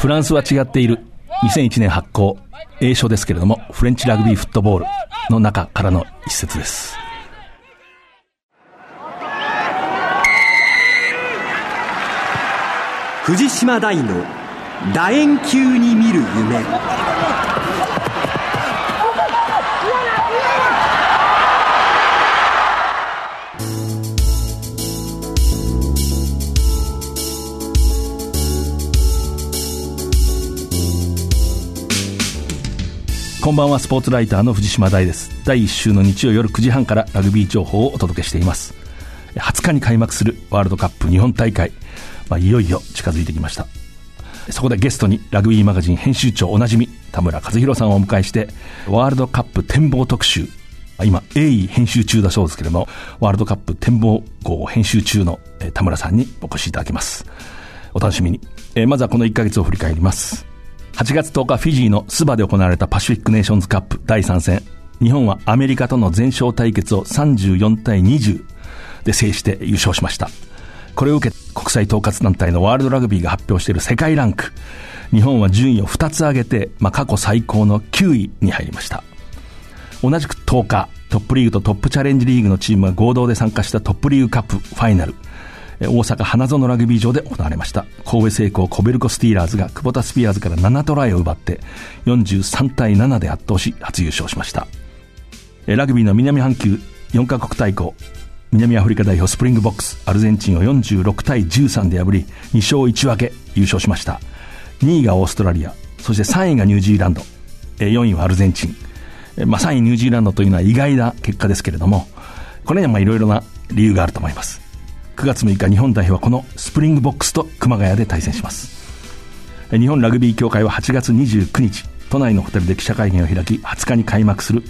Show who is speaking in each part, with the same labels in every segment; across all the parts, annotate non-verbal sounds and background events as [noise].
Speaker 1: フランスは違っている。2001年発行、英書ですけれども、フレンチラグビーフットボールの中からの一節です。
Speaker 2: 藤島大の楕円球に見る夢
Speaker 1: こんばんはスポーツライターの藤島大です。第1週の日曜夜9時半からラグビー情報をお届けしています。20日に開幕するワールドカップ日本大会、まあ、いよいよ近づいてきました。そこでゲストにラグビーマガジン編集長おなじみ田村和弘さんをお迎えしてワールドカップ展望特集。今鋭意編集中だそうですけれどもワールドカップ展望号編集中の田村さんにお越しいただきます。お楽しみに、えー、まずはこの1ヶ月を振り返ります。8月10日フィジーのスバで行われたパシフィックネーションズカップ第3戦日本はアメリカとの全勝対決を34対20で制して優勝しました。これを受け国際統括団体のワールドラグビーが発表している世界ランク。日本は順位を2つ上げて、まあ、過去最高の9位に入りました。同じく10日トップリーグとトップチャレンジリーグのチームが合同で参加したトップリーグカップファイナル。大阪花園ラグビー場で行われました。神戸製鋼コベルコスティーラーズがクボタスピアーズから7トライを奪って43対7で圧倒し初優勝しました。ラグビーの南半球4カ国対抗南アフリカ代表スプリングボックスアルゼンチンを46対13で破り2勝1分け優勝しました。2位がオーストラリアそして3位がニュージーランド。4位はアルゼンチン、まあ、3位ニュージーランドというのは意外な結果ですけれどもこれにはいろいろな理由があると思います。9月6日日本代表はこのスプリングボックスと熊谷で対戦します。日本ラグビー協会は8月29日都内のホテルで記者会見を開き20日に開幕する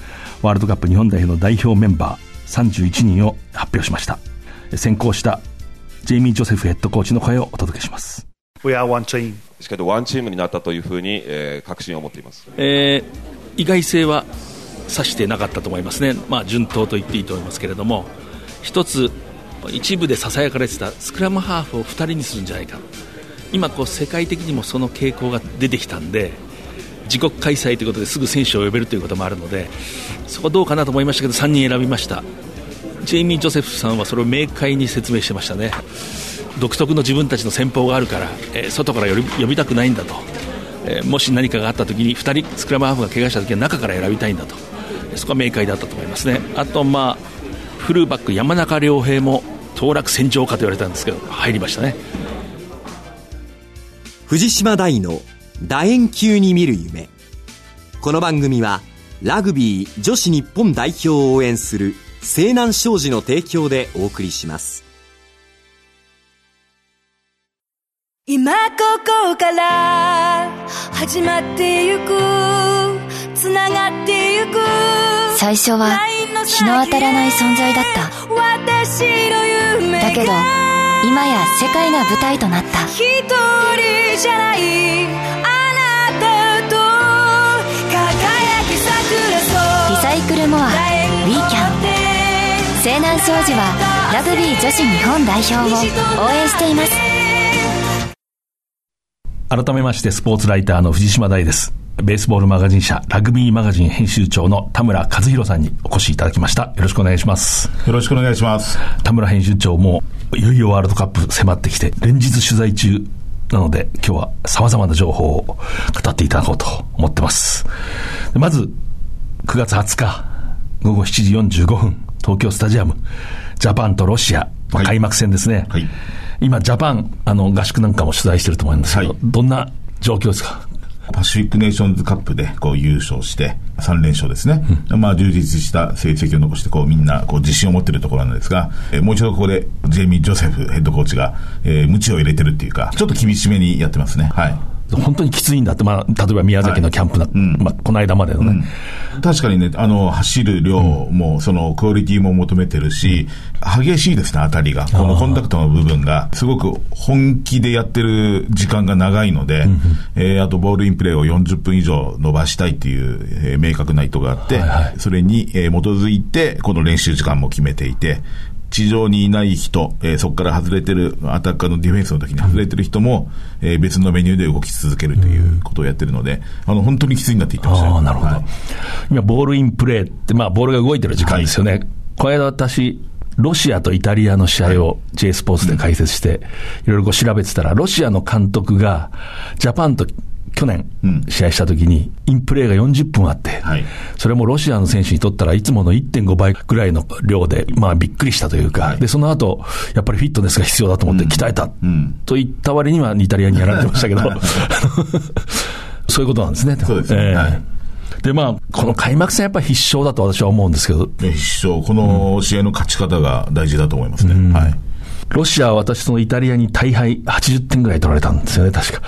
Speaker 1: ワールドカップ日本代表の代表メンバー31人を発表しました。選考したジェイミー・ジョセフヘッドコーチの声をお届けします。
Speaker 3: We are one team.
Speaker 4: しかしワンチームになったというふうに、えー、確信を持っています、
Speaker 1: えー、意外性は指してなかったと思いますね、まあ、順当と言っていいと思いますけれども一つ一部でささやかれてたスクラムハーフを2人にするんじゃないか。今こう世界的にもその傾向が出てきたんで自国開催ということですぐ選手を呼べるということもあるのでそこどうかなと思いましたけど3人選びました。ジェイミー・ジョセフさんはそれを明快に説明してましたね。独特の自分たちの戦法があるから、えー、外から呼びたくないんだと、えー、もし何かがあった時に2人スクラムハーフが怪我した時は中から選びたいんだと。そこは明快だったと思いますね。あとまあフルバック山中亮平も当落戦場かと言われたんですけど入りましたね。
Speaker 2: 藤島大の楕円球に見る夢。この番組はラグビー女子日本代表を応援する西南商事の提供でお送りします。
Speaker 5: 今ここから始まってゆくつながってゆく。
Speaker 6: 最初は日の当たらない存在だった。だけど今や世界が舞台となった。一人じゃない。あなたと輝き桜リサイクルモアウィーキャン西南商事はラグビー女子日本代表を応援しています。
Speaker 1: 改めましてスポーツライターの藤島大ですベースボールマガジン社ラグビーマガジン編集長の田村和弘さんにお越しいただきました。よろしくお願いします。
Speaker 7: よろしくお願いします。
Speaker 1: 田村編集長もいよいよワールドカップ迫ってきて連日取材中なので今日は様々な情報を語っていただこうと思ってます。まず9月20日午後7時45分東京スタジアムジャパンとロシア、開幕戦ですね。はい、今ジャパンあの合宿なんかも取材してると思うんですけど、はい、どんな状況ですか？
Speaker 7: パシフィックネーションズカップでこう優勝して、3連勝ですね。うん、まあ充実した成績を残して、こうみんなこう自信を持っているところなんですが、えー、もう一度ここでジェイミー・ジョセフヘッドコーチが、えー、無知を入れてるっていうか、ちょっと厳しめにやってますね。はい。
Speaker 1: 本当にきついんだって、まあ、例えば宮崎のキャンプな、はい。うん、まあ、この間までのね、
Speaker 7: うん、確かにね、あの、走る量も、その、クオリティも求めてるし、激しいですね、当たりが。このコンタクトの部分が、すごく本気でやってる時間が長いので、うん、えー、あと、ボールインプレーを40分以上伸ばしたいっていう、えー、明確な意図があって、はいはい、それに、えー、基づいて、この練習時間も決めていて、地上にいない人、えー、そこから外れてる、アタッカーのディフェンスの時に外れてる人も、えー、別のメニューで動き続けるということをやってるので、あの、本当にきついになっていってましたあ
Speaker 1: なるほど、はい、今、ボールインプレーって、まあ、ボールが動いてる時間ですよね。はい、この間私、ロシアとイタリアの試合を J スポーツで解説して、いろいろこう調べてたら、ロシアの監督が、ジャパンと去年、試合したときに、インプレーが40分あって、それもロシアの選手にとったらいつもの1.5倍ぐらいの量で、まあびっくりしたというか、で、その後、やっぱりフィットネスが必要だと思って鍛えた、と言った割にはイタリアにやられてましたけど、[laughs] そういうことなんですね。
Speaker 7: そうですね。はい
Speaker 1: で、まあ、この開幕戦やっぱり必勝だと私は思うんですけど。
Speaker 7: 必勝。この試合の勝ち方が大事だと思いますね。うん、はい。
Speaker 1: ロシアは私そのイタリアに大敗80点ぐらい取られたんですよね、確か。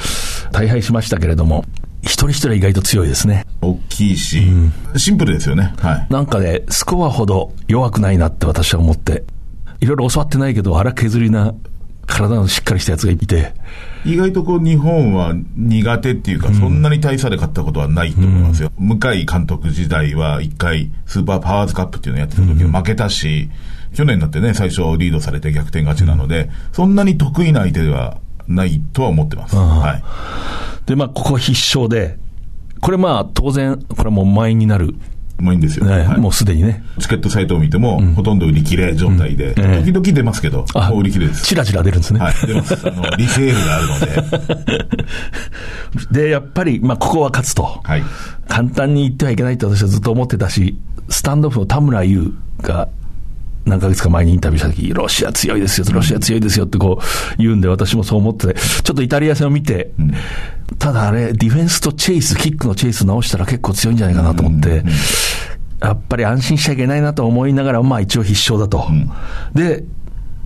Speaker 1: 大敗しましたけれども、一人一人意外と強いですね。
Speaker 7: 大きいし、うん、シンプルですよね。はい。
Speaker 1: なんかね、スコアほど弱くないなって私は思って、いろいろ教わってないけど、腹削りな体のしっかりしたやつがいて。
Speaker 7: 意外とこう日本は苦手っていうか、そんなに大差で勝ったことはないと思いますよ。うん、向井監督時代は一回スーパーパワーズカップっていうのをやってた時負けたし、うん、去年だってね、最初リードされて逆転勝ちなので、そんなに得意な相手ではないとは思ってます。はい。
Speaker 1: で、まあ、ここ必勝で、これまあ、当然、これもう満員になる
Speaker 7: まあいいんですよ、
Speaker 1: ねはい、もうすでにね。
Speaker 7: チケットサイトを見ても、うん、ほとんど売り切れ状態で、うん、時々出ますけど、もう売り切れです。
Speaker 1: チラチラ出るんですね。
Speaker 7: はい、出ます。あの、[laughs] リセールがあるので。
Speaker 1: で、やっぱり、まあ、ここは勝つと。はい。簡単に言ってはいけないって私はずっと思ってたし、スタンドオフの田村優が、何ヶ月か前にインタビューした時、ロシア強いですよ、ロシア強いですよってこう言うんで、私もそう思ってて、ちょっとイタリア戦を見て、うん、ただあれ、ディフェンスとチェイス、キックのチェイス直したら結構強いんじゃないかなと思って、うんうんやっぱり安心しちゃいけないなと思いながら、まあ一応必勝だと。うん、で、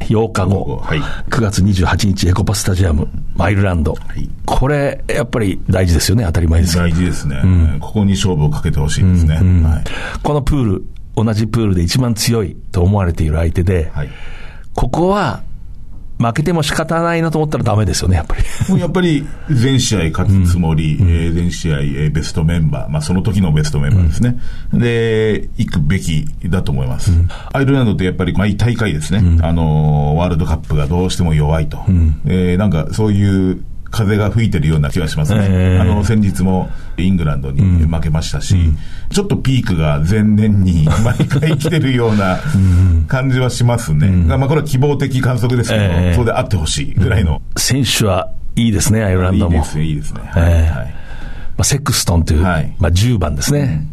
Speaker 1: 8日後、はい、9月28日、エコパスタジアム、アイルランド、はい、これ、やっぱり大事ですよね、当たり前です
Speaker 7: 大事ですね、うん、ここに勝負をかけてほしいですね、うんうん。はい、
Speaker 1: このプール、同じプールで一番強いと思われている相手で、ここは負けても仕方ないなと思ったらだめですよね、やっぱり。
Speaker 7: もうやっぱり全試合勝つつもり、うん、えー、全試合、えー、ベストメンバー、まあ、その時のベストメンバーですね、うん、で、行くべきだと思います。うん、アイルランドってやっぱり毎大会ですね、うん、あのー、ワールドカップがどうしても弱いと、うん、えー、なんかそういう風が吹いてるような気がしますね。えー、あの、先日もイングランドに負けましたし、うん、ちょっとピークが前年に毎回来てるような感じはしますね。うん、まあ、これは希望的観測ですけど、えー、そうであってほしいぐらいの。
Speaker 1: 選手はいいですね、アイルランドも。
Speaker 7: いいですね、いいですね。はい。ま
Speaker 1: あ、セクストンという、はい、まあ、10番ですね。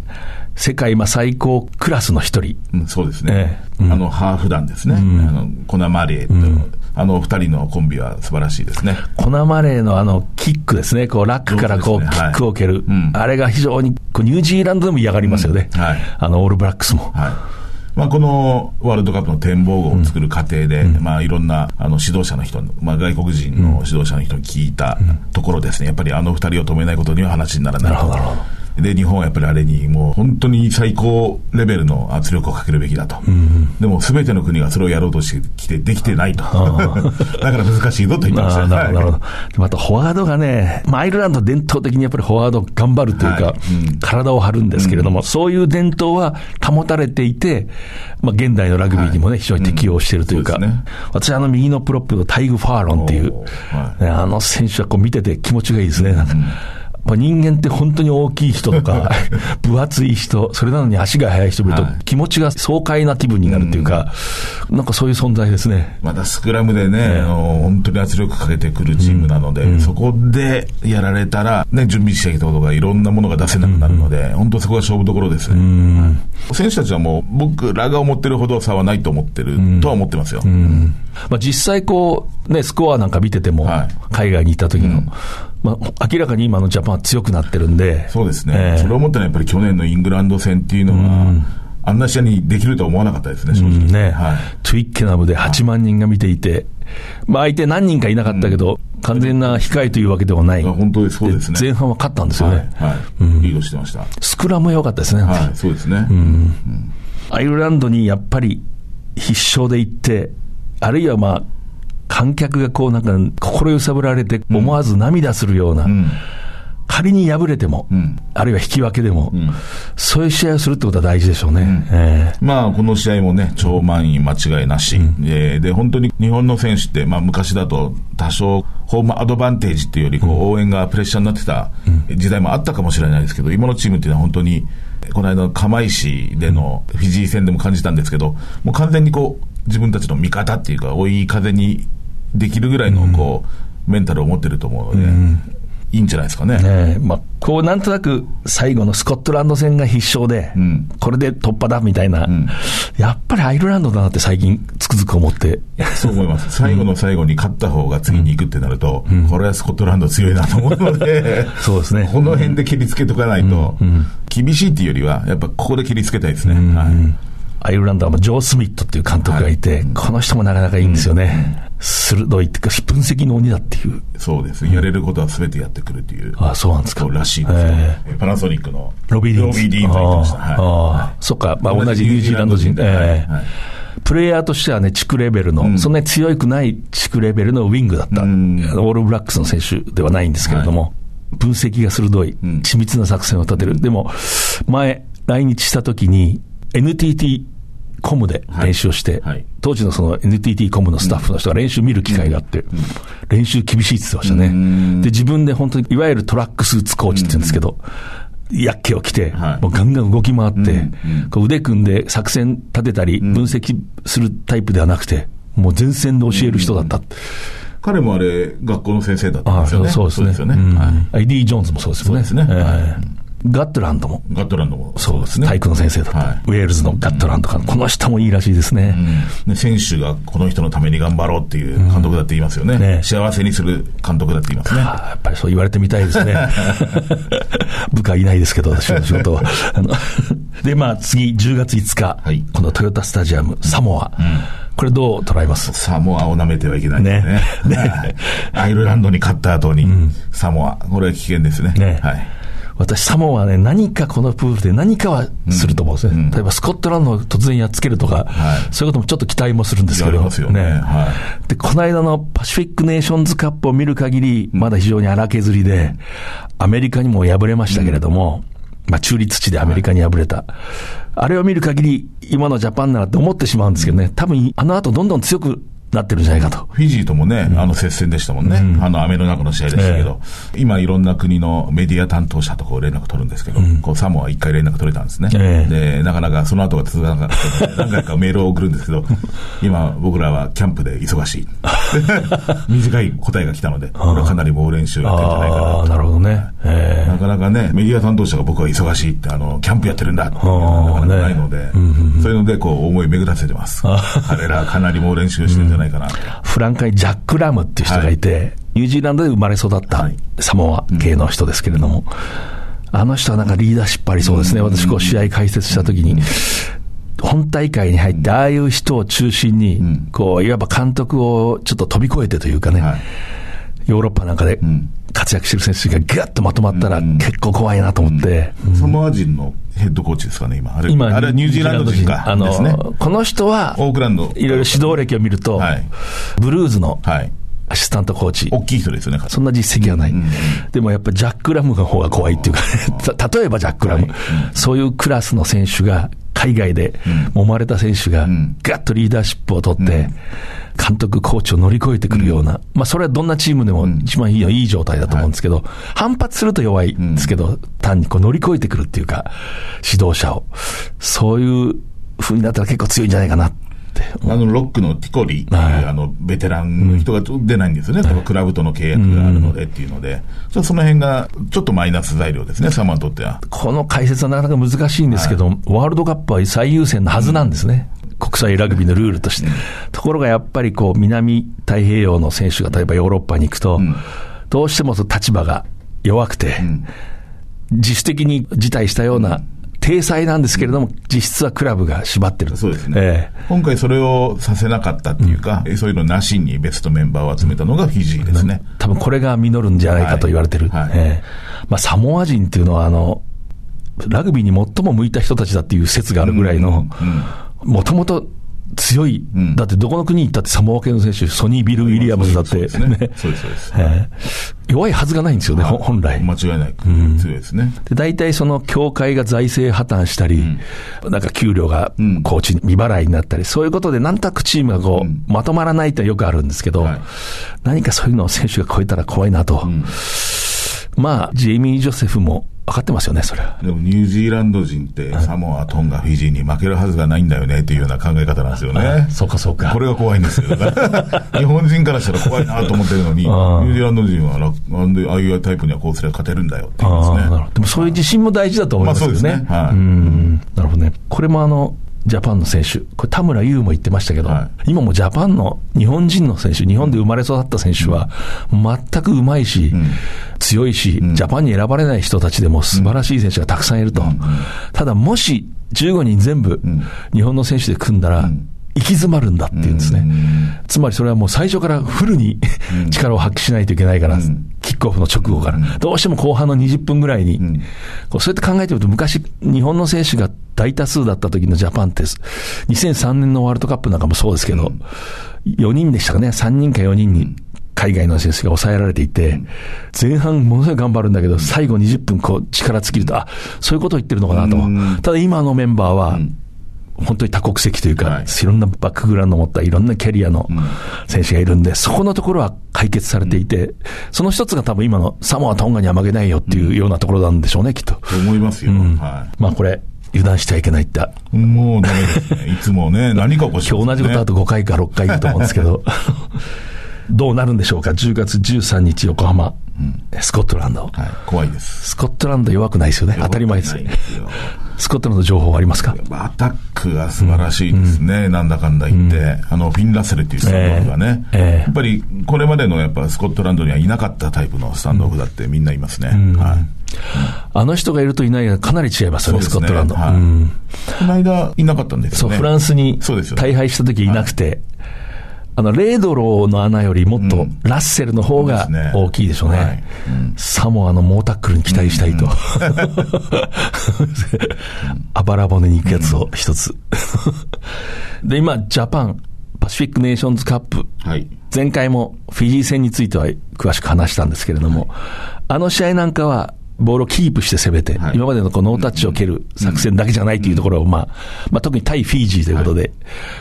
Speaker 1: 世界まあ最高クラスの一人、
Speaker 7: うん、そうですね、えー、あのハーフ団ですね、うん、あのコナ・マレーと、うん、あの二人のコンビは素晴らしいですね。
Speaker 1: コナマレーのあのキックですね、こうラックからこう、キックを蹴る、はいあれが非常にこうニュージーランドでも嫌がりますよね、うん、はい、あのオールブラックスも。はい。
Speaker 7: まあ、このワールドカップの展望を作る過程で、うん、まあ、いろんなあの指導者の人、まあ、外国人の指導者の人に聞いたところですね、やっぱりあの二人を止めないことには話にならない。なるほど。で、日本はやっぱりあれにもう本当に最高レベルの圧力をかけるべきだと。うん、でも全ての国がそれをやろうとしてきてできてないと。[laughs] だから難しいぞと言ってました。なるほど。はい、
Speaker 1: またフォワードがね、まあ、アイルランド伝統的にやっぱりフォワード頑張るというか、はいうん、体を張るんですけれども、うん、そういう伝統は保たれていて、まあ、現代のラグビーにもね、非常に適応しているというか、ね、私あの右のプロップのタイグ・ファーロンっていう、ね、あの選手はこう見てて気持ちがいいですね。まあ、人間って本当に大きい人とか、[laughs] 分厚い人、それなのに足が速い人見ると、気持ちが爽快な気分になるっていうか、なんかそういう存在ですね。
Speaker 7: またスクラムでね、あの本当に圧力かけてくるチームなので、そこでやられたら、ね、準備してきたことがいろんなものが出せなくなるので、本当そこが勝負どころですね。選手たちはもう、僕らが思ってるほど差はないと思ってるとは思ってますよ。
Speaker 1: まあ、実際こう、ね、スコアなんか見てても、海外に行った時の、まあ、明らかに今のジャパンは強くなってるんで。
Speaker 7: そうですね。えー、それを思ったらやっぱり去年のイングランド戦っていうのは、うんあんな試合にできるとは思わなかったですね、正直。うん、ね、
Speaker 1: はい、トゥイッケナムで8万人が見ていて、まあ相手何人かいなかったけど、うん、完全な控えというわけではない。
Speaker 7: 本当にそうですね。
Speaker 1: 前半は勝ったんですよね。
Speaker 7: はい。はいうん、リードしてました。
Speaker 1: スクラムは良かったですね。
Speaker 7: はい、そうですね。うん。
Speaker 1: アイルランドにやっぱり必勝で行って、あるいはまあ、観客がこうなんか心揺さぶられて思わず涙するような、仮に敗れても、
Speaker 7: ん。
Speaker 1: あるいは引き分けでも、そういう試合をするってことは大事でしょうね。え
Speaker 7: まあ、この試合もね、超満員間違いなし、でで、本当に日本の選手って、まあ、昔だと多少、ホームアドバンテージっていうよりこう、応援がプレッシャーになってた時代もあったかもしれないですけど、今のチームっていうのは本当に、この間の釜石でのフィジー戦でも感じたんですけど、もう完全にこう、自分たちの味方っていうか、追い風にできるぐらいのこう、メンタルを持ってると思うので、いいんじゃないですかね。
Speaker 1: えまあ、こうなんとなく最後のスコットランド戦が必勝で、
Speaker 7: ん。
Speaker 1: これで突破だみたいな、やっぱりアイルランドだなって最近つくづく思って、
Speaker 7: そう思います。最後の最後に勝った方が次に行くってなると、これはスコットランド強いなと思うので、
Speaker 1: そうですね。
Speaker 7: この辺で蹴りつけとかないと、厳しいっていうよりは、やっぱここでケリつけたいですね。はい。
Speaker 1: アイルランドはジョー・シュミットっていう監督がいて、この人もなかなかいいんですよね。鋭いっていうか、分析の鬼だっていう。
Speaker 7: そうです。やれることは全てやってくるっていう。
Speaker 1: あそうなんですか
Speaker 7: そうらしいですよ、
Speaker 1: え
Speaker 7: パナソニックの
Speaker 1: ロビー・ディーンズ。
Speaker 7: ロビー・ディーンズが言ってました。はい
Speaker 1: ああそっか、まあ、同じニュージーランド人。
Speaker 7: はい
Speaker 1: ええ
Speaker 7: はい
Speaker 1: プレイヤーとしてはね、地区レベルの、そんなに強くない地区レベルのウィングだった。
Speaker 7: ん
Speaker 1: オールブラックスの選手ではないんですけれども、分析が鋭い、緻密な作戦を立てる。でも、前、来日した時に、NTT コムで練習をして、
Speaker 7: はい。はい
Speaker 1: 当時のその NTT コムのスタッフの人が練習見る機会があって、練習厳しいって言ってましたね。で、自分で本当に、いわゆるトラックスーツコーチって言うんですけど、やっけを着て、
Speaker 7: はい。
Speaker 1: もうガンガン動き回って、こう腕組んで作戦立てたり、分析するタイプではなくて、もう前線で教える人だった。
Speaker 7: 彼もあれ、学校の先生だったん
Speaker 1: ああ
Speaker 7: ですよね。
Speaker 1: そうですね。
Speaker 7: ですよね。
Speaker 1: うん。
Speaker 7: はい。
Speaker 1: エディ・ジョーンズもそうですよね。
Speaker 7: そうですね。
Speaker 1: ええ。
Speaker 7: はい
Speaker 1: ガットランドも。
Speaker 7: ガットランドも
Speaker 1: そうですね。体育の先生だった。
Speaker 7: はい
Speaker 1: ウェールズのガットランドか、この人もいいらしいですね。
Speaker 7: ね選手がこの人のために頑張ろうっていう監督だって言いますよね。
Speaker 1: ね
Speaker 7: 幸せにする監督だって言いますね。
Speaker 1: やっぱりそう言われてみたいですね。[laughs] 部下いないですけど、私の仕事は。[laughs] で、まあ次、10月5日、
Speaker 7: はい
Speaker 1: このトヨタスタジアム、サモア。これどう捉えます？
Speaker 7: サモアを舐めてはいけないですね。
Speaker 1: ねね
Speaker 7: はいアイルランドに勝った後に、サモア、これは危険ですね。
Speaker 1: ね
Speaker 7: はい。
Speaker 1: 私、サモアはね、何かこのプールで何かはすると思うんですね。例えば、スコットランドを突然やっつけるとか、
Speaker 7: はい。
Speaker 1: そういうこともちょっと期待もするんですけど。
Speaker 7: やりますよね。は
Speaker 1: で、この間のパシフィックネーションズカップを見る限り、まだ非常に荒削りで、アメリカにも敗れましたけれども、まあ、中立地でアメリカに敗れた。あれを見る限り、今のジャパンならって思ってしまうんですけどね、多分、あの後どんどん強くなってるんじゃないかと。
Speaker 7: フィジーともね、あの接戦でしたもんね。あの雨の中の試合でしたけど、今いろんな国のメディア担当者とこう連絡取るんですけど、こうサモア一回連絡取れたんですね。
Speaker 1: ええ
Speaker 7: で、なかなかその後が続かなかったので、何回かメールを送るんですけど、[laughs] 今僕らはキャンプで忙しい。[laughs] 短い答えが来たので、これはかなり猛練習やってるんじゃないかなと。
Speaker 1: なるほどね。ええ
Speaker 7: なかなかね、メディア担当者が僕は忙しいって、あの、キャンプやってるんだっていうのはなかなかないので、そういうので、こう、思い巡らせてます。彼らはかなり猛練習してるんじゃないかなと。
Speaker 1: フランカイ・ジャック・ラムっていう人がいて、ニュージーランドで生まれ育った
Speaker 7: はい。
Speaker 1: サモア系の人ですけれども、あの人はなんかリーダーシップありそうですね。私、こう、試合解説したときに、本大会に入って、ああいう人を中心に、こう、いわば監督をちょっと飛び越えてというかね、
Speaker 7: はい。
Speaker 1: ヨーロッパなんかで活躍してる選手がガッとまとまったら結構怖いなと思って、
Speaker 7: サモア人のヘッドコーチですかね、今。あれ
Speaker 1: 今、
Speaker 7: あれはニュージーランド人か。
Speaker 1: あの、
Speaker 7: ですね。
Speaker 1: この人は、
Speaker 7: オークランド。
Speaker 1: いろいろ指導歴を見ると、
Speaker 7: はい
Speaker 1: ブルーズの
Speaker 7: はい。
Speaker 1: アシスタントコーチ、
Speaker 7: 大きい人ですよね。
Speaker 1: そんな実績はない。でもやっぱジャック・ラムの方が怖いっていうかね、[laughs] た例えばジャック・ラム、そういうクラスの選手が、海外で揉まれた選手が、ガッとリーダーシップを取って、監督、コーチを乗り越えてくるような、まあそれはどんなチームでも一番いいよ、いい状態だと思うんですけど、反発すると弱いんですけど、単にこう乗り越えてくるっていうか、指導者を。そういう風になったら結構強いんじゃないかなっ
Speaker 7: あの、ロックのティコリーっていう、
Speaker 1: はい。
Speaker 7: あの、ベテランの人が出ないんですよね。多分クラブとの契約があるのでっていうので、ちょっとその辺が、ちょっとマイナス材料ですね、サマーにとっては。
Speaker 1: この解説はなかなか難しいんですけど、ワールドカップは最優先のはずなんですね。国際ラグビーのルールとして。ところがやっぱりこう、南太平洋の選手が例えばヨーロッパに行くと、どうしてもその立場が弱くて、自主的に辞退したような、体裁なんですけれども、実質はクラブが縛ってる。
Speaker 7: そうですね。
Speaker 1: ええ
Speaker 7: 今回それをさせなかったっていうか、そういうのなしにベストメンバーを集めたのがフィジーですね。
Speaker 1: 多分これが実るんじゃないかと言われてる。
Speaker 7: はいはい
Speaker 1: ええまあ、サモア人っていうのは、あの、ラグビーに最も向いた人たちだっていう説があるぐらいの、もともと強い、うん、だってどこの国に行ったってサモア系の選手、ソニー・ビル・ウィリアムズだって、ね、そうです、そうです。弱いはずがないんですよね、本来。
Speaker 7: 間違いない、うん、強いですね。
Speaker 1: で、大体その協会が財政破綻したり、うん、なんか給料がコーチ未払いになったり、そういうことでなんとなくチームがこう、まとまらないってよくあるんですけど、はい、何かそういうのを選手が超えたら怖いなと。まあ、ジェイミー・ジョセフも分かってますよね、それは。
Speaker 7: でもニュージーランド人って、サモア、トンガ、フィジーに負けるはずがないんだよねっていうような考え方なんですよね。
Speaker 1: そうか、そうか。
Speaker 7: これが怖いんですよ。[laughs] 日本人からしたら怖いなと思ってるのに、ニュージーランド人はなんでああいうタイプにはこうすれば勝てるんだよって言いますね。
Speaker 1: でもそういう自信も大事だと思いますよね。まあ、そうですね。はい。うん。なるほどね。これもあの、ジャパンの選手、これ、田村優も言ってましたけど、はい、今もジャパンの日本人の選手、日本で生まれ育った選手は、全くうまいし、うん、強いし、うん、ジャパンに選ばれない人たちでも素晴らしい選手がたくさんいると。うん、ただ、もし15人全部、日本の選手で組んだら、行き詰まるんだっていうんですね。つまりそれはもう最初からフルに力を発揮しないといけないから、キックオフの直後から、どうしても後半の20分ぐらいに、こうそうやって考えてみると、昔、日本の選手が大多数だった時のジャパンって、2003年のワールドカップなんかもそうですけど、4人でしたかね、3人か4人に。海外の選手が抑えられていて、前半ものすごい頑張るんだけど、最後20分こう力尽きると、あ、そういうことを言ってるのかなと。ただ今のメンバーは、本当に多国籍というか、はい、いろんなバックグラウンドを持ったいろんなキャリアの選手がいるんで、うん、そこのところは解決されていて、うん、その一つが多分今のサモア、トンガには負けないよっていうようなところなんでしょうね、きっと。
Speaker 7: と思いますよ。うん、はい、
Speaker 1: まあこれ、油断しちゃいけないって。
Speaker 7: もうダメですね。いつもね、何か起こし
Speaker 1: て、ね、今日同じことあと5回か6回言うと思うんですけど。どうなるんでしょうか、10月13日、横浜、うん、スコットランド、はい、
Speaker 7: 怖いです。
Speaker 1: スコットランド弱くないですよね、当たり前です。スコットランド情報はありますか？
Speaker 7: アタックが素晴らしいですね、うん、なんだかんだ言って、うん、あのフィン・ラッセルっていうスタンドオフがね、えーえー、やっぱりこれまでのやっぱスコットランドにはいなかったタイプのスタンドオフだってみんないますね。はい。
Speaker 1: あの人がいるといないがかなり違いますよね、ねスコットランド。はい、
Speaker 7: この間いなかったんですよね。
Speaker 1: そう、フランスに大敗した時いなくて、あの、レードローの穴よりもっとラッセルの方が大きいでしょうね。うんはい。うん、サモアの猛タックルに期待したいと。あばら骨に行くやつを一つ。で、今、ジャパン、パシフィックネーションズカップ。はい、前回もフィジー戦については詳しく話したんですけれども、はい、あの試合なんかは、ボールをキープして攻めて、はい、今までのこのノータッチを蹴る作戦だけじゃないというところを、まあ、まあ、特に対フィジーということで、はい、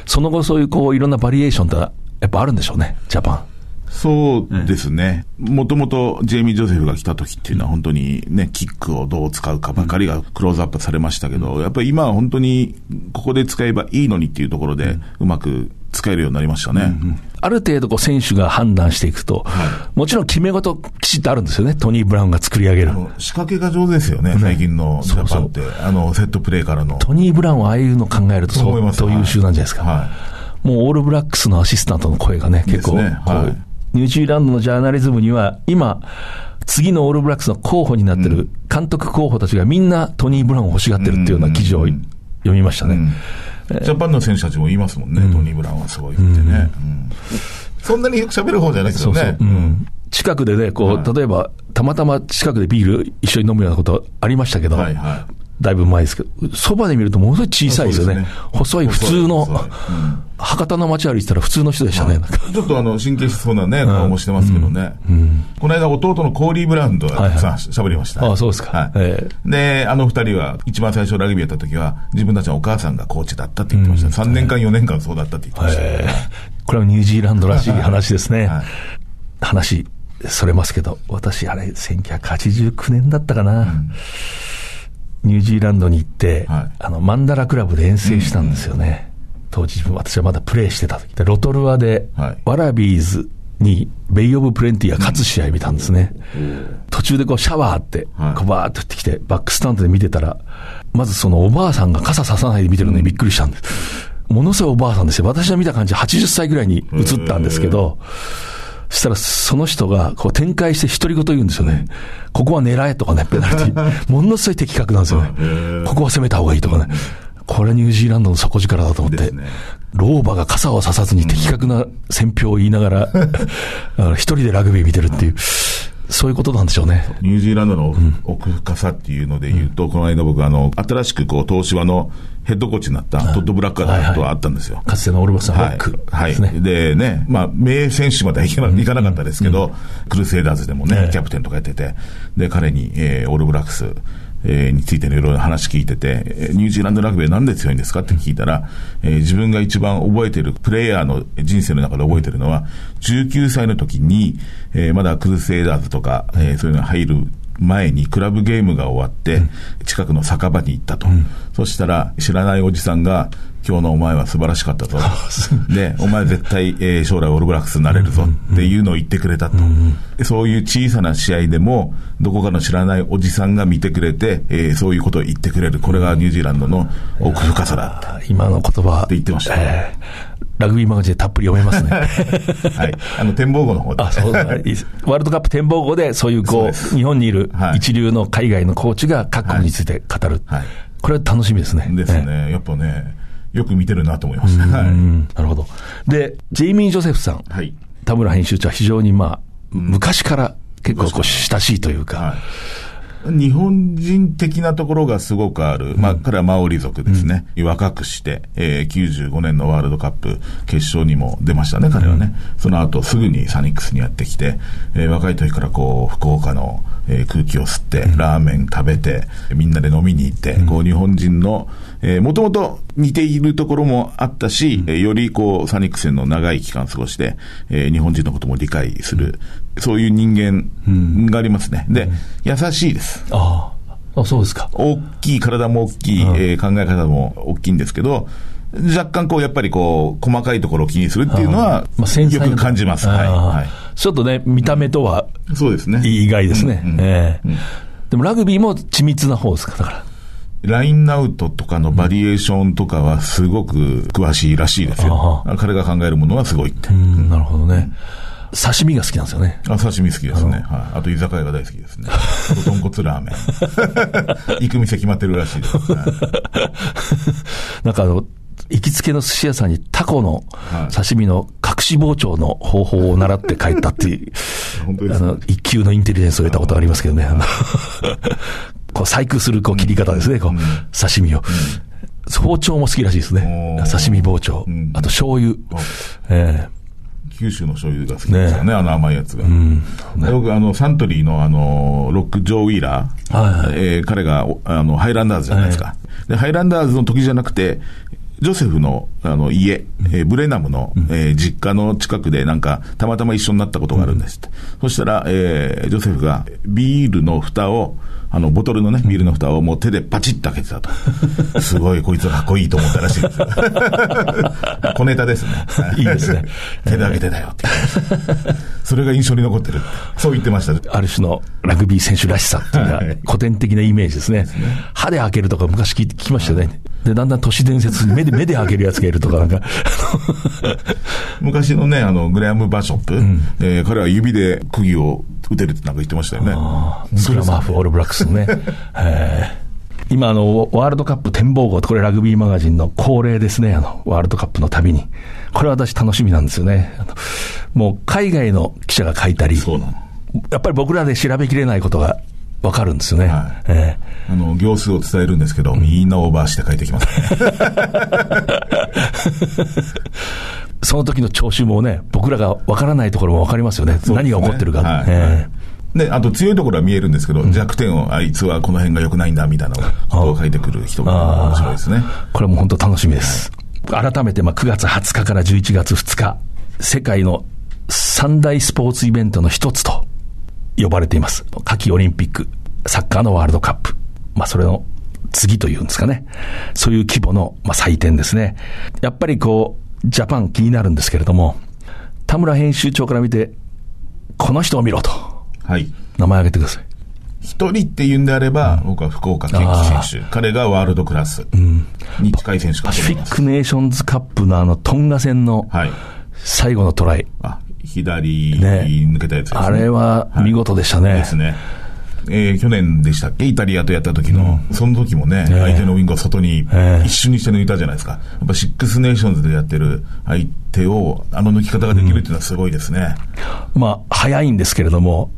Speaker 1: その後そういうこういろんなバリエーションってやっぱあるんでしょうね、ジャパン。
Speaker 7: そうですね。もともとジェイミー・ジョセフが来た時っていうのは本当にね、キックをどう使うかばかりがクローズアップされましたけど、やっぱり今は本当にここで使えばいいのにっていうところで、うまく使えるようになりましたね。うんうん、
Speaker 1: ある程度こう選手が判断していくと、はい、もちろん決め事きちっとあるんですよね。トニー・ブラウンが作り上げる。
Speaker 7: 仕掛けが上手ですよね、最近のジャパンって。あの、セットプレーからの。
Speaker 1: トニー・ブラウンはああいうの考えると相当優秀なんじゃないですか。はいもうオールブラックスのアシスタントの声がね、結構、ねはい、ニュージーランドのジャーナリズムには、今、次のオールブラックスの候補になってる監督候補たちがみんなトニー・ブラウンを欲しがってるっていうような記事を読みましたね。
Speaker 7: ジャパンの選手たちも言いますもんね、トニー・ブラウンはすごいってね。そんなによく喋る方じゃないけどね。そうそう。
Speaker 1: 近くでね、こう、はい、例えば、たまたま近くでビール一緒に飲むようなことありましたけど、はいはい、だいぶ前ですけど、そばで見るとものすごい小さいですよね。ね細い、普通の、博多の街歩いてたら普通の人でしたね。
Speaker 7: ちょっとあの、神経質そうなね、顔もしてますけどね。この間、弟のコーリー・ブラウンとたくさん喋りました。
Speaker 1: ああ、そうですか。
Speaker 7: で、あの二人は、一番最初ラグビーやった時は、自分たちのお母さんがコーチだったって言ってました。3年間、4年間そうだったって言ってました。
Speaker 1: これはニュージーランドらしい話ですね。話、それますけど、私、あれ、1989年だったかな。ニュージーランドに行って、はい、あの、マンダラクラブで遠征したんですよね。うん、当時、私はまだプレーしてた時で、ロトルアで、はい、ワラビーズに、ベイオブプレンティが勝つ試合見たんですね。うん、途中でこうシャワーって、こうバーっと降ってきて、バックスタンドで見てたら、まずそのおばあさんが傘ささないで見てるのにびっくりしたんです。ものすごいおばあさんですよ。私が見た感じ80歳ぐらいに映ったんですけど、そしたらその人がこう展開して独り言言うんですよね。ここは狙えとかね、ペナルティ。[laughs] ものすごい的確なんですよね。ここは攻めた方がいいとかね。これニュージーランドの底力だと思って、老婆が傘をささずに的確な戦評を言いながら、[laughs] 一人でラグビー見てるっていう。そういうことなんでしょうね。
Speaker 7: ニュージーランドの奥深さっていうので言うと、うん、この間僕、あの、新しくこう、東芝のヘッドコーチになったトッド・ブラッカーとはあったんですよ。はいはい、
Speaker 1: かつてのオルバス・
Speaker 7: ハッ
Speaker 1: ク、
Speaker 7: はい、はい。でね、まあ、名選手まではいかなかったですけど、うん、クルセイダーズでもね、キャプテンとかやってて、で、彼に、えー、オールブラックス、えー、についてのいろいろ話聞いてて、ニュージーランドラグビーなんで強いんですかって聞いたら、えー、自分が一番覚えてる、プレイヤーの人生の中で覚えてるのは、19歳の時に、えー、まだクルセイダーズとか、えー、そういうのが入る前にクラブゲームが終わって、近くの酒場に行ったと。うん、そしたら、知らないおじさんが、今日のお前は素晴らしかったと。[laughs] で、お前絶対、えー、将来オールブラックスになれるぞっていうのを言ってくれたと。そういう小さな試合でも、どこかの知らないおじさんが見てくれて、えー、そういうことを言ってくれる。これがニュージーランドの奥深さだ
Speaker 1: 今の言葉。
Speaker 7: って言ってました、
Speaker 1: えー、ラグビーマガジンでたっぷり読めますね。[laughs]
Speaker 7: はい。あの、展望号の方で。
Speaker 1: あ、そうだ、ね、ワールドカップ展望号で、そういうこう、日本にいる一流の海外のコーチが各国について語る。はい、はいこれは楽しみですね。
Speaker 7: ですね。やっぱね、よく見てるなと思いました。はい、
Speaker 1: なるほど。で、ジェイミー・ジョセフさん。はい。田村編集長は非常にまあ、昔から結構こう親しいというか、はい
Speaker 7: 日本人的なところがすごくある。まあ、彼はマオリ族ですね。うん、若くして、えー、95年のワールドカップ決勝にも出ましたね、彼はね。その後すぐにサニックスにやってきて、えー、若い時からこう、福岡の、えー、空気を吸って、ラーメン食べて、みんなで飲みに行って、こう、日本人の、えー、もともと似ているところもあったし、えー、よりこう、サニックスの長い期間過ごして、えー、日本人のことも理解する、そういう人間がありますね。で、優しいです。
Speaker 1: ああ、そうですか。
Speaker 7: 大きい、体も大きい、えー、考え方も大きいんですけど、若干こう、やっぱりこう、細かいところを気にするっていうのは、まあ、よく感じます。はい。はい、
Speaker 1: ちょっとね、見た目とは、
Speaker 7: そうですね。
Speaker 1: 意外ですね。ええでもラグビーも緻密な方ですか、だから。
Speaker 7: ラインアウトとかのバリエーションとかはすごく詳しいらしいですよ。彼が考えるものはすごいって。
Speaker 1: なるほどね。刺身が好きなんですよね。
Speaker 7: あ、刺身好きですね。はい。あと居酒屋が大好きですね。あ [laughs] と豚骨ラーメン。[laughs] 行く店決まってるらしいです。
Speaker 1: なんかあの、行きつけの寿司屋さんにタコの刺身の隠し包丁の方法を習って帰ったっていう、[laughs] 本当ですあの、一級のインテリジェンスを得たことがありますけどね。こう細工するこう切り方ですね、こう、刺身を。包丁も好きらしいですね。刺身包丁。あと醤油。
Speaker 7: えー九州の醤油が好きですよね、ねあの甘いやつが。うん、ね、僕、あの、サントリーのあの、ロック・ジョー・ウィーラー、はいはい、えー、彼があのハイランダーズじゃないですか、はい、で。ハイランダーズの時じゃなくて、ジョセフのあの家、えー、ブレナムの、えー、実家の近くでなんか、たまたま一緒になったことがあるんですそしたら、えー、ジョセフがビールの蓋を、あの、ボトルのね、ビールの蓋をもう手でパチッと開けてたと。[laughs] すごい、こいつはかっこいいと思ったらしいですよ。[laughs] 小ネタですね。
Speaker 1: いいですね。
Speaker 7: 手で開けてたよって。それが印象に残ってる。そう言ってました。
Speaker 1: ある種のラグビー選手らしさっていうのは、古典的なイメージですね。歯で開けるとか昔聞きましたね。で、だんだん都市伝説に目で、目で開けるやつがいるとか、なんか [laughs]
Speaker 7: 昔のね、あの、グレアム・バショップ、うん、えー、彼は指で釘を打てるってなんか言ってましたよね。
Speaker 1: グラマーフ・オールブラックスのね。[laughs] 今、あの、ワールドカップ展望号これラグビーマガジンの恒例ですね、あの、ワールドカップのたびに。これ私楽しみなんですよね。もう、海外の記者が書いたり、やっぱり僕らで調べきれないことがわかるんですよね。はい、
Speaker 7: えー、あの、行数を伝えるんですけど、みんなオーバーして書いてきます、ね、[laughs]
Speaker 1: その時の聴衆もね、僕らがわからないところもわかりますよね。ね。何が起こってるか。はい、え
Speaker 7: ーで、あと強いところは見えるんですけど、うん、弱点を、あいつはこの辺が良くないんだ、みたいなことを書いてくる人が面白いですね。
Speaker 1: これも本当楽しみです。はい、改めて、まあ、9月20日から11月2日、世界の三大スポーツイベントの一つと呼ばれています。夏季オリンピック、サッカーのワールドカップ。まあ、それの次というんですかね。そういう規模の、まあ、祭典ですね。やっぱりこう、ジャパン気になるんですけれども、田村編集長から見て、この人を見ろと。
Speaker 7: はい。
Speaker 1: 名前挙げてください。
Speaker 7: 一人って言うんであれば、うん、僕は福岡堅樹選手。彼がワールドクラスに近い選手か
Speaker 1: と思います。パシフィックネーションズカップのあの、トンガ戦の、最後のトライ。
Speaker 7: あ、左抜けたやつですね。
Speaker 1: あれは見事でしたね。
Speaker 7: ですね。えー、去年でしたっけ、イタリアとやった時の、うん、その時もね、えー、相手のウィングを外に一瞬にして抜いたじゃないですか。やっぱシックスネーションズでやってる相手を、あの抜き方ができるっていうのはすごいですね。
Speaker 1: うん、まあ、早いんですけれども、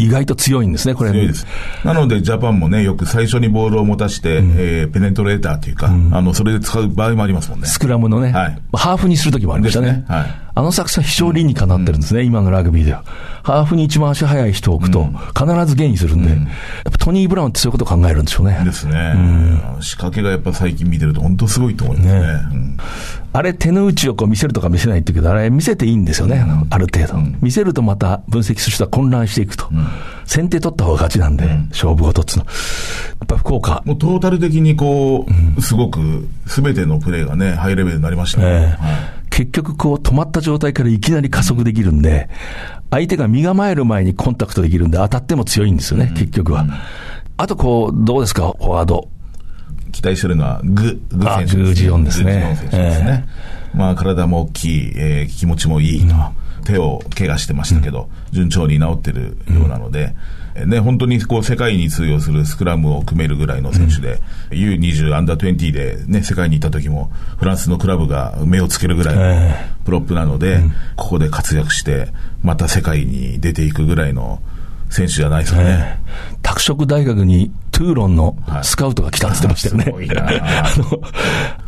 Speaker 1: 意外と強いんですね、これ。
Speaker 7: 強いです。なので、ジャパンもね、よく最初にボールを持たして、うん、えー、ペネトレーターというか、うん、あの、それで使う場合もありますもんね。
Speaker 1: スクラムのね、はい、ハーフにするときもありましたね。ねはい、あの作戦非常に理にかなってるんですね、うん、今のラグビーでは。ハーフに一番足速い人を置くと、必ずゲインするんで、やっぱトニー・ブラウンってそういうことを考えるんでしょうね。
Speaker 7: ですね。仕掛けがやっぱ最近見てると本当すごいと思いますね。ね
Speaker 1: あれ、手の内をこう見せるとか見せないって言うけど、あれ見せていいんですよね、ある程度。見せるとまた分析する人は混乱していくと。先手取った方が勝ちなんで、勝負事っつうの。やっぱ福岡。
Speaker 7: もうトータル的にこう、すごく、すべてのプレーがね、ハイレベルになりましたね。
Speaker 1: 結局こう止まった状態からいきなり加速できるんで、相手が身構える前にコンタクトできるんで、当たっても強いんですよね、結局は。あとこう、どうですか、フォワード。
Speaker 7: 期待するのはグ、
Speaker 1: グ選手です、ね。グージオンですね。選手です
Speaker 7: ね。えー、まあ、体も大きい、えー、気持ちもいいと。うん、手を怪我してましたけど、うん、順調に治ってるようなので、うん、ね、本当にこう世界に通用するスクラムを組めるぐらいの選手で、うん、U20 アンダー20でね、世界に行った時も、フランスのクラブが目をつけるぐらいのプロップなので、ここで活躍して、また世界に出ていくぐらいの、選手じゃないですかね。
Speaker 1: 拓殖大学にトゥーロンのスカウトが来たって言ってましたよね。[laughs] はい、[laughs] あの、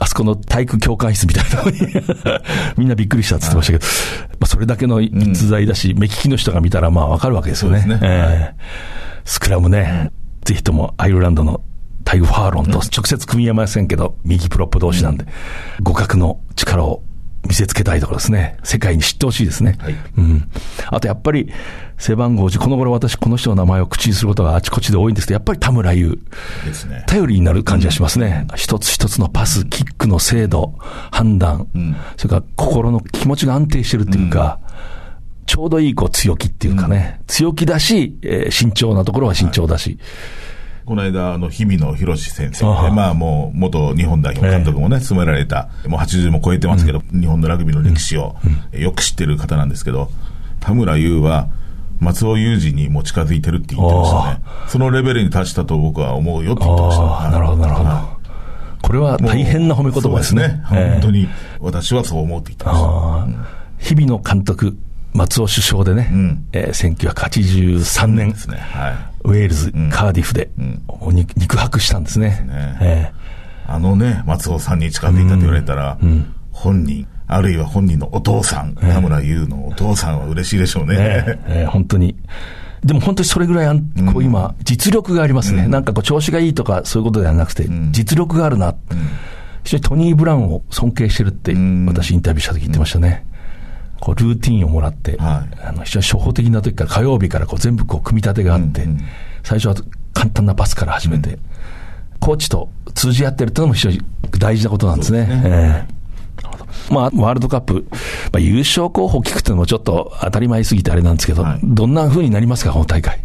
Speaker 1: あそこの体育教官室みたいなのに [laughs] みんなびっくりしたって言ってましたけど、まあ、それだけの逸材だし、うん、目利きの人が見たらまあわかるわけですよね。ね。えー、スクラムね、うん、ぜひともアイルランドのタイグ・ファーロンと直接組み合わせんけど、右プロップ同士なんで、互角の力を見せつけたいところですね。世界に知ってほしいですね。はい、うん。あとやっぱり、背番号1、この頃私この人の名前を口にすることがあちこちで多いんですけど、やっぱり田村優。ですね。頼りになる感じがしますね。うん、一つ一つのパス、キックの精度、判断、うん、それから心の気持ちが安定してるっていうか、うんちょうどいいこう強気っていうかね、うん、強気だし、えー、慎重なところは慎重だし、はい
Speaker 7: この間、あの、日比野博先生で、まあもう、元日本代表監督もね、務められた、もう80も超えてますけど、うん、日本のラグビーの歴史をよく知ってる方なんですけど、田村優は、松尾裕二にも近づいてるって言ってましたね。そのレベルに達したと僕は思うよって言ってました。
Speaker 1: なるほど、なるほど。これは大変な褒め言葉ですね。
Speaker 7: すね。本当に、私はそう思うって言ってました。
Speaker 1: 日々の監督、松尾首相でね、うん、えー、1983年、ねはい、ウェールズ、うん、カーディフで、うん、肉薄したんですね。ね。
Speaker 7: えー、あのね、松尾さんに近づいたと言われたら、うん、本人、あるいは本人のお父さん、田村優のお父さんは嬉しいでしょうね。ね
Speaker 1: えー、本当に。でも本当にそれぐらい、こう今、実力がありますね。なんかこう調子がいいとかそういうことではなくて、実力があるな。非常にトニー・ブラウンを尊敬してるって、私インタビューした時言ってましたね。こうルーティンをもらって、はい、あの非常に初歩的な時から火曜日からこう全部こう組み立てがあって、うんうん、最初は簡単なパスから始めて、うん、コーチと通じ合ってるっていうのも非常に大事なことなんですね。すねえーまあ、ワールドカップ、まあ、優勝候補聞くっていうのもちょっと当たり前すぎてあれなんですけど、はい、どんな風になりますか、この大会？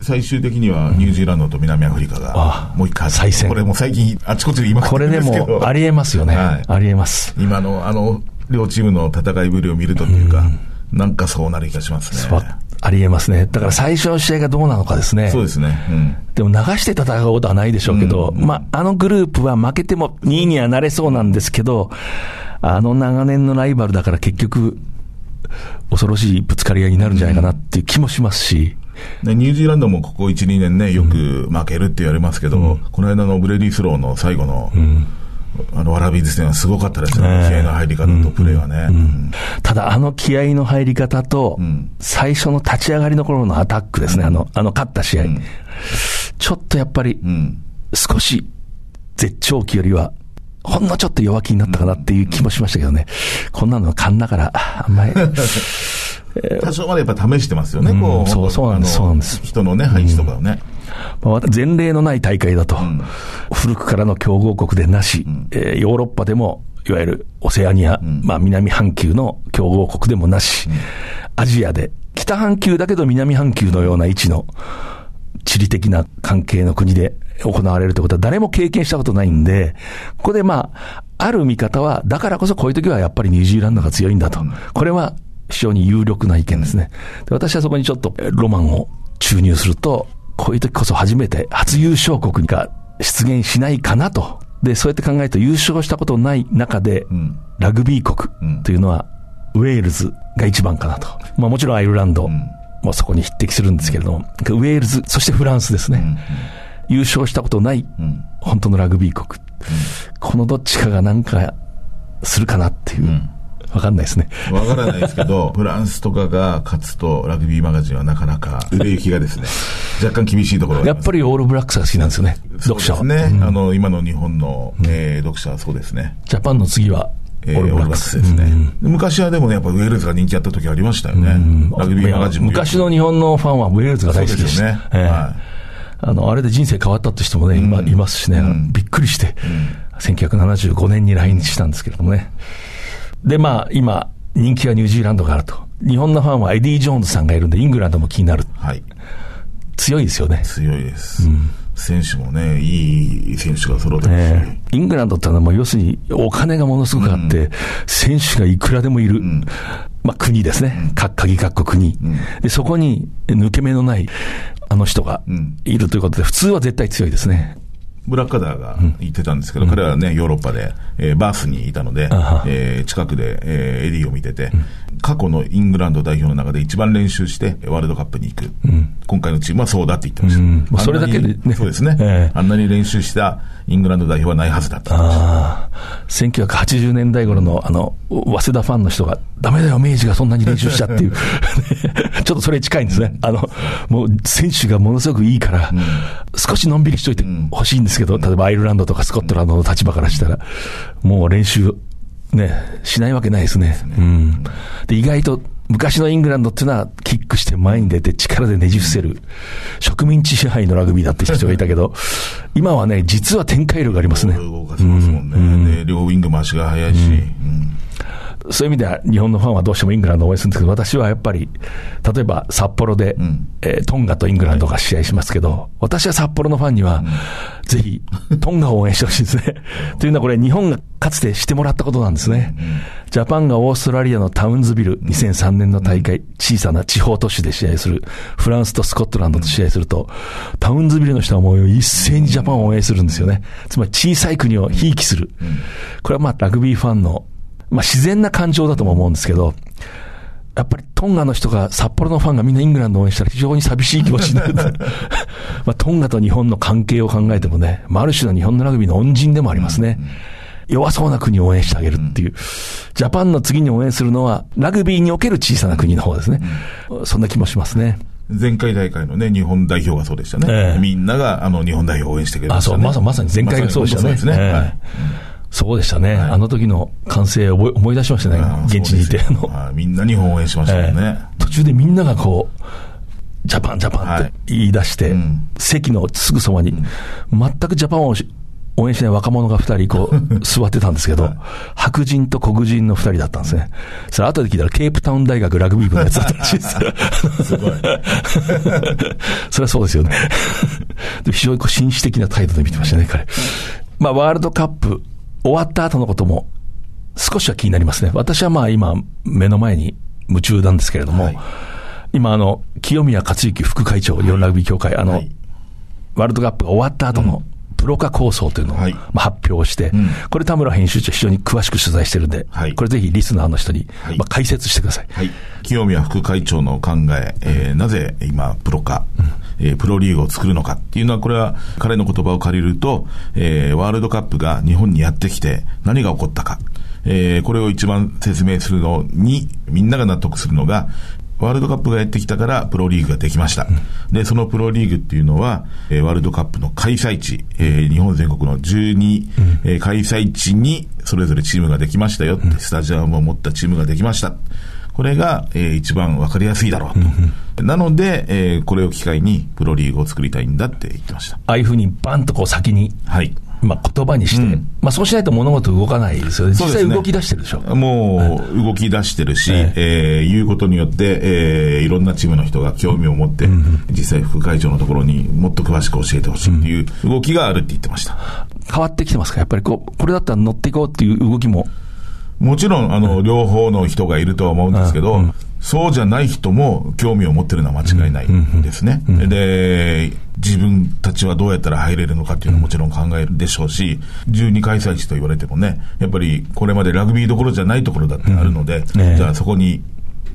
Speaker 7: 最終的にはニュージーランドと南アフリカがもう一回、
Speaker 1: 再戦。
Speaker 7: これも最近あちこちで言いま
Speaker 1: すけど。これでもありえますよね。はい、ありえます。
Speaker 7: 今のあの両チームの戦いぶりを見るとというか、うん、なんかそうなる気がしますね。
Speaker 1: ありえますね。だから最初の試合がどうなのかですね。
Speaker 7: そうですね。
Speaker 1: うん、でも流して戦うことはないでしょうけど、うん、まあ、あのグループは負けても2位にはなれそうなんですけど、あの長年のライバルだから結局、恐ろしいぶつかり合いになるんじゃないかなっていう気もしますし、
Speaker 7: ね、ニュージーランドもここ1、2年ね、よく負けるって言われますけど、うん、この間のブレディスローの最後の、うんあの、ワラビーズ戦はすごかったですね。気合の入り方とプレーはね。うんうん、
Speaker 1: ただ、あの気合の入り方と、最初の立ち上がりの頃のアタックですね。あの、あの勝った試合。ちょっとやっぱり、少し絶頂期よりは、ほんのちょっと弱気になったかなっていう気もしましたけどね。こんなの勘だから、あんまり。[laughs]
Speaker 7: 多少までやっぱ試してますよね、こ
Speaker 1: う。そう、そうなんです、そうなんです。
Speaker 7: 人のね、配置とかをね。
Speaker 1: まあ、前例のない大会だと、うん、古くからの強豪国でなし、うん、えー、ヨーロッパでも、いわゆるオセアニア、うん、まあ南半球の強豪国でもなし、アジアで、北半球だけど南半球のような位置の地理的な関係の国で行われるということは誰も経験したことないんで、ここでまあ、ある見方は、だからこそこういう時はやっぱりニュージーランドが強いんだと。これは非常に有力な意見ですね。で私はそこにちょっとロマンを注入すると、こういう時こそ初めて初優勝国が出現しないかなと。で、そうやって考えると優勝したことない中で、うん、ラグビー国というのは、ウェールズが一番かなと。まあもちろんアイルランド、うん、もそこに匹敵するんですけれども、ウェールズ、そしてフランスですね。優勝したことない、本当のラグビー国。このどっちかがなんかするかなっていう。わかんないですね。
Speaker 7: わからないですけど、[laughs] フランスとかが勝つと、ラグビーマガジンはなかなか売れ行きがですね、若干厳しいところ
Speaker 1: やっぱりオールブラックスが好きなんですよね、読者は。
Speaker 7: ね、うん、あの、今の日本の、えー、読者はそうですね。
Speaker 1: ジャパンの次は、
Speaker 7: えー、オールブラックスですね、うん、昔はでもね、やっぱウェールズが人気あった時ありましたよね。うん、ラグビーマガジンも。
Speaker 1: 昔の日本のファンはウェールズが大好きでした。ね。えー、はい。あの、あれで人生変わったって人もね、今、いますしね、びっくりして、1975年に来日したんですけれどもね。で、まあ、今、人気はニュージーランドがあると。日本のファンはエディ・ジョーンズさんがいるんで、イングランドも気になる。
Speaker 7: はい。
Speaker 1: 強いですよね。
Speaker 7: 強いです。うん、選手もね、いい選手が揃ってますね、
Speaker 1: イングランドってのは、もう要するにお金がものすごくあって、うん、選手がいくらでもいる。うん、まあ、国ですね。各鍵各国国、で、そこに抜け目のないあの人がいるということで、普通は絶対強いですね。
Speaker 7: ブラッカダーが言ってたんですけど、うん、彼はね、ヨーロッパで、えー、バースにいたので、えー、近くで、えー、エディを見てて、うん、過去のイングランド代表の中で一番練習して、ワールドカップに行く。うん、今回のチームはそうだって言ってました。うん
Speaker 1: まあ、それだけでね。
Speaker 7: そうですね、えー、あんなに練習したイングランド代表はないはずだったあ
Speaker 1: 1980年代頃の、あの、早稲田ファンの人が、ダメだよ、明治がそんなに練習したっていう。[laughs] ちょっとそれ近いんですね。あの、もう選手がものすごくいいから、少しのんびりしといてほしいんですけど、例えばアイルランドとかスコットランドの立場からしたら、もう練習、ね、しないわけないですね。うん。で、意外と、昔のイングランドっていうのは、キックして前に出て力でねじ伏せる、植民地支配のラグビーだって人がいたけど、[laughs] 今はね、実は展開力がありますね。
Speaker 7: 動かせますもんね。うん、で、両ウィングも足が速いし。うん
Speaker 1: そういう意味では日本のファンはどうしてもイングランドを応援するんですけど、私はやっぱり、例えば札幌で、うん、えー、トンガとイングランドが試合しますけど、はい、私は札幌のファンには、うん、ぜひ、トンガを応援してほしいですね。[laughs] というのはこれ日本がかつてしてもらったことなんですね。うん、ジャパンがオーストラリアのタウンズビル、2003年の大会、小さな地方都市で試合する、フランスとスコットランドと試合すると、タウンズビルの人はもう一斉にジャパンを応援するんですよね。つまり小さい国をひいきする。これはまあラグビーファンのまあ自然な感情だとも思うんですけど、やっぱりトンガの人が、札幌のファンがみんなイングランドを応援したら非常に寂しい気持ちになる。[laughs] まあトンガと日本の関係を考えてもね、まあ、ある種の日本のラグビーの恩人でもありますね。弱そうな国を応援してあげるっていう。ジャパンの次に応援するのは、ラグビーにおける小さな国の方ですね。そんな気もしますね。
Speaker 7: 前回大会のね、日本代表がそうでしたね。えー、みんなが、あの、日本代表を応援してくれました、ね、
Speaker 1: あ、そう、まさまさに前回がそうでしたね。そうですね。えー、はいそうでしたね、はい、あの時の歓声を思い出しましたね、現地にいて。
Speaker 7: みんな日本応援しましたよね、
Speaker 1: えー、途中でみんながこう、ジャパン、ジャパンって言い出して、はいうん、席のすぐそばに、全くジャパンを応援しない若者が二人こう [laughs] 座ってたんですけど、はい、白人と黒人の二人だったんですね。それ後で聞いたらケープタウン大学ラグビー部のやつだったらしいです。すごい。[laughs] それはそうですよね。非常にこう紳士的な態度で見てましたね、彼。まあ、ワールドカップ終わった後のことも少しは気になりますね。私はまあ今目の前に夢中なんですけれども、はい、今あの、清宮克幸副会長、日本ラグビー協会、あの、はい、ワールドカップが終わった後の、プロ化構想というのを、まあ、発表して、うん、これ田村編集長非常に詳しく取材してるんで、はい、これぜひリスナーの人に、まあ、解説してください。はい、
Speaker 7: 清宮副会長の考え、えー、なぜ今プロ化、うん、えー、プロリーグを作るのかっていうのは、これは彼の言葉を借りると、えー、ワールドカップが日本にやってきて何が起こったか。えー、これを一番説明するのに、みんなが納得するのが、ワールドカップがやってきたからプロリーグができました。で、そのプロリーグっていうのは、えー、ワールドカップの開催地、えー、日本全国の12、えー、開催地にそれぞれチームができましたよって、スタジアムを持ったチームができました。これが、えー、一番わかりやすいだろうと。なので、えー、これを機会にプロリーグを作りたいんだって言ってました。
Speaker 1: ああいうふうにバンとこう先に。はい。まあ、言葉にして、うん、まあ、そうしないと物事動かないですよね。実際動き出してるでしょ。
Speaker 7: もう、動き出してるし、ええー、言うことによって、えー、いろんなチームの人が興味を持って、うん、実際副会長のところにもっと詳しく教えてほしいっていう動きがあるって言ってました。
Speaker 1: 変わってきてますか？やっぱりこう、これだったら乗っていこうっていう動きも。
Speaker 7: もちろん、あの、両方の人がいるとは思うんですけど、うんそうじゃない人も興味を持ってるのは間違いないですね。で、自分たちはどうやったら入れるのかっていうのはもちろん考えるでしょうし、12開催地と言われてもね、やっぱりこれまでラグビーどころじゃないところだってあるので、じゃあそこに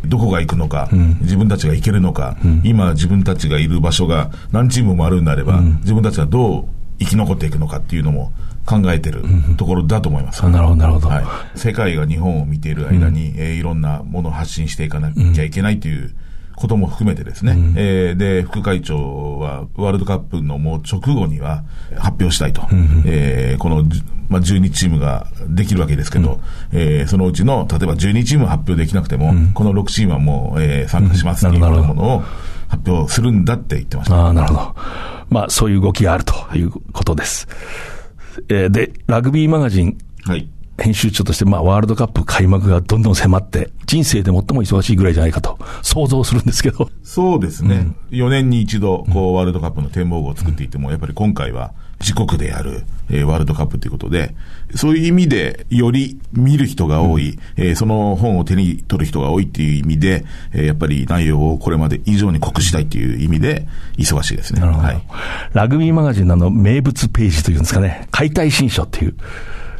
Speaker 7: どこが行くのか、うん、自分たちが行けるのか、うん、今自分たちがいる場所が何チームもあるんであれば、うん、自分たちはどう生き残っていくのかっていうのも考えてるところだと思います。
Speaker 1: なるほど、なるほど、はい。
Speaker 7: 世界が日本を見ている間に、えー、いろんなものを発信していかなきゃいけないという、ことも含めてですね、うん、えー、で、副会長はワールドカップのもう直後には発表したいと、うん、えー、この、まあ、12チームができるわけですけど、うん、えー、そのうちの、例えば12チーム発表できなくても、うん、この6チームはもう、えー、参加しますっていうものを発表するんだって言ってました。
Speaker 1: あなるほど。まあ、そういう動きがあるということです。えー、で、ラグビーマガジン。はい。編集長として、まあ、ワールドカップ開幕がどんどん迫って、人生で最も忙しいぐらいじゃないかと、想像するんですけど。
Speaker 7: そうですね。うん、4年に一度、こう、ワールドカップの展望を作っていても、やっぱり今回は、自国でやる、えー、ワールドカップということで、そういう意味で、より見る人が多い、うん、えー、その本を手に取る人が多いっていう意味で、えー、やっぱり内容をこれまで以上に濃くしたいっていう意味で、忙しいですね。なるほど。はい、
Speaker 1: ラグビーマガジンのあの、名物ページというんですかね、解体新書っていう、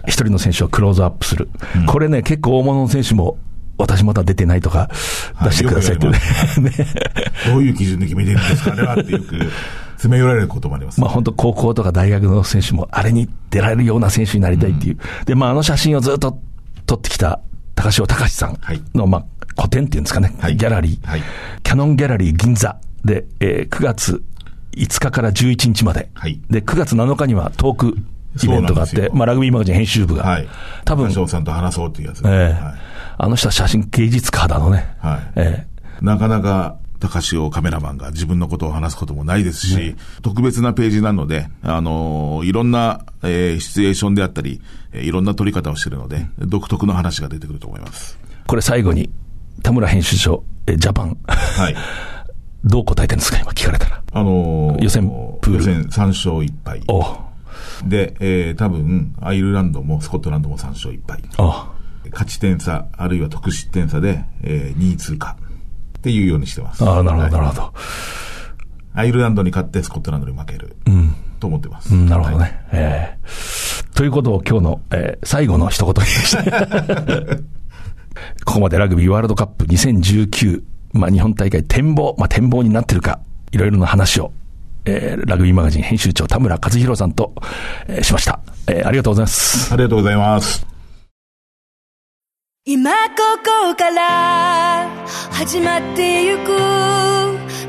Speaker 1: 一人の選手をクローズアップする。うん、これね、結構大物の選手も、私まだ出てないとか出してくださいって [laughs] ね。ね
Speaker 7: どういう基準で決めてるんですか？ねってよく詰め寄られることもあります、
Speaker 1: ね、まあ本当高校とか大学の選手もあれに出られるような選手になりたいっていう。うん、で、まああの写真をずっと撮ってきた高潮隆さんの、まあ個展っていうんですかね。はい、ギャラリー、はい。キャノンギャラリー銀座で、えー、9月5日から11日まで。はい、で、9月7日にはトークイベントがあって、まあ、ラグビーマガジン編集部が、はい、
Speaker 7: 多分、さんと話そうっていうやつ、
Speaker 1: ね、えーはい、あの人は写真芸術家だのね、はい。
Speaker 7: えー、なかなか高潮カメラマンが自分のことを話すこともないですし、ね、特別なページなので、あのー、いろんな、えー、シチュエーションであったり、えー、いろんな撮り方をしているので、独特の話が出てくると思います。
Speaker 1: これ最後に、田村編集長、えジャパン。はい。[laughs] どう答えてるんですか、今聞かれたら。
Speaker 7: あのー、
Speaker 1: 予選プール。
Speaker 7: 予選3勝1敗。おで、えー、多分、アイルランドもスコットランドも3勝1敗。あ勝ち点差、あるいは得失点差で、えー、2位通過っていうようにしてます。
Speaker 1: ああ、なるほど、なるほど。
Speaker 7: アイルランドに勝ってスコットランドに負ける。うん。と思ってます。
Speaker 1: うん、なるほどね。はい、えー、ということを今日の、えー、最後の一言にして。[laughs] ここまでラグビーワールドカップ2019、まあ日本大会展望、まあ展望になってるか、いろいろな話をえー、ラグビーマガジン編集長田村和弘さんと、えー、しました、えー。ありがとうございます。
Speaker 7: ありがとうございます。
Speaker 5: 今ここから始まってゆく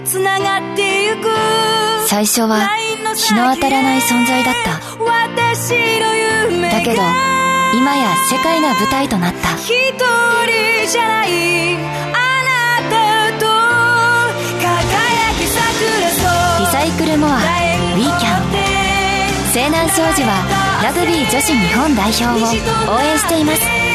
Speaker 5: つながってゆく
Speaker 6: 最初は日の当たらない存在だった。だけど今や世界が舞台となった。一人じゃないイクルモアウィーキャン西南商事はラグビー女子日本代表を応援しています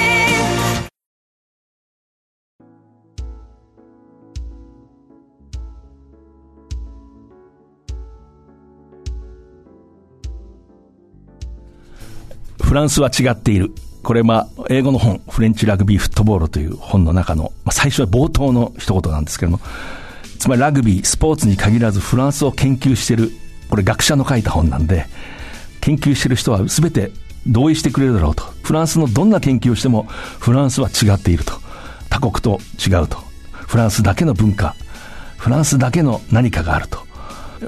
Speaker 1: フランスは違っている。これ、まあ、英語の本、フレンチラグビーフットボールという本の中の、まあ、最初は冒頭の一言なんですけども、つまりラグビー、スポーツに限らずフランスを研究してる、これ学者の書いた本なんで、研究してる人は全て同意してくれるだろうと。フランスのどんな研究をしても、フランスは違っていると。他国と違うと。フランスだけの文化、フランスだけの何かがあると。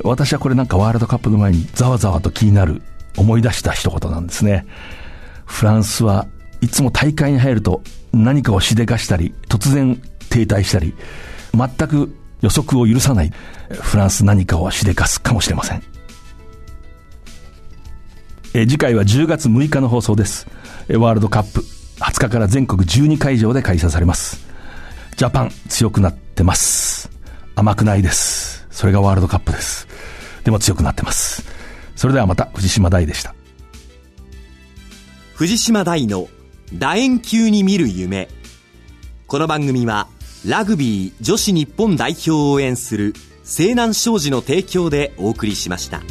Speaker 1: 私はこれなんかワールドカップの前にざわざわと気になる、思い出した一言なんですね。フランスはいつも大会に入ると何かをしでかしたり、突然停滞したり、全く予測を許さないフランス何かをしでかすかもしれません。え次回は10月6日の放送です。ワールドカップ20日から全国12会場で開催されます。ジャパン強くなってます。甘くないです。それがワールドカップです。でも強くなってます。それではまた藤島大でした。
Speaker 2: 藤島大の楕円球に見る夢。この番組はラグビー女子日本代表を応援する西南商事の提供でお送りしました。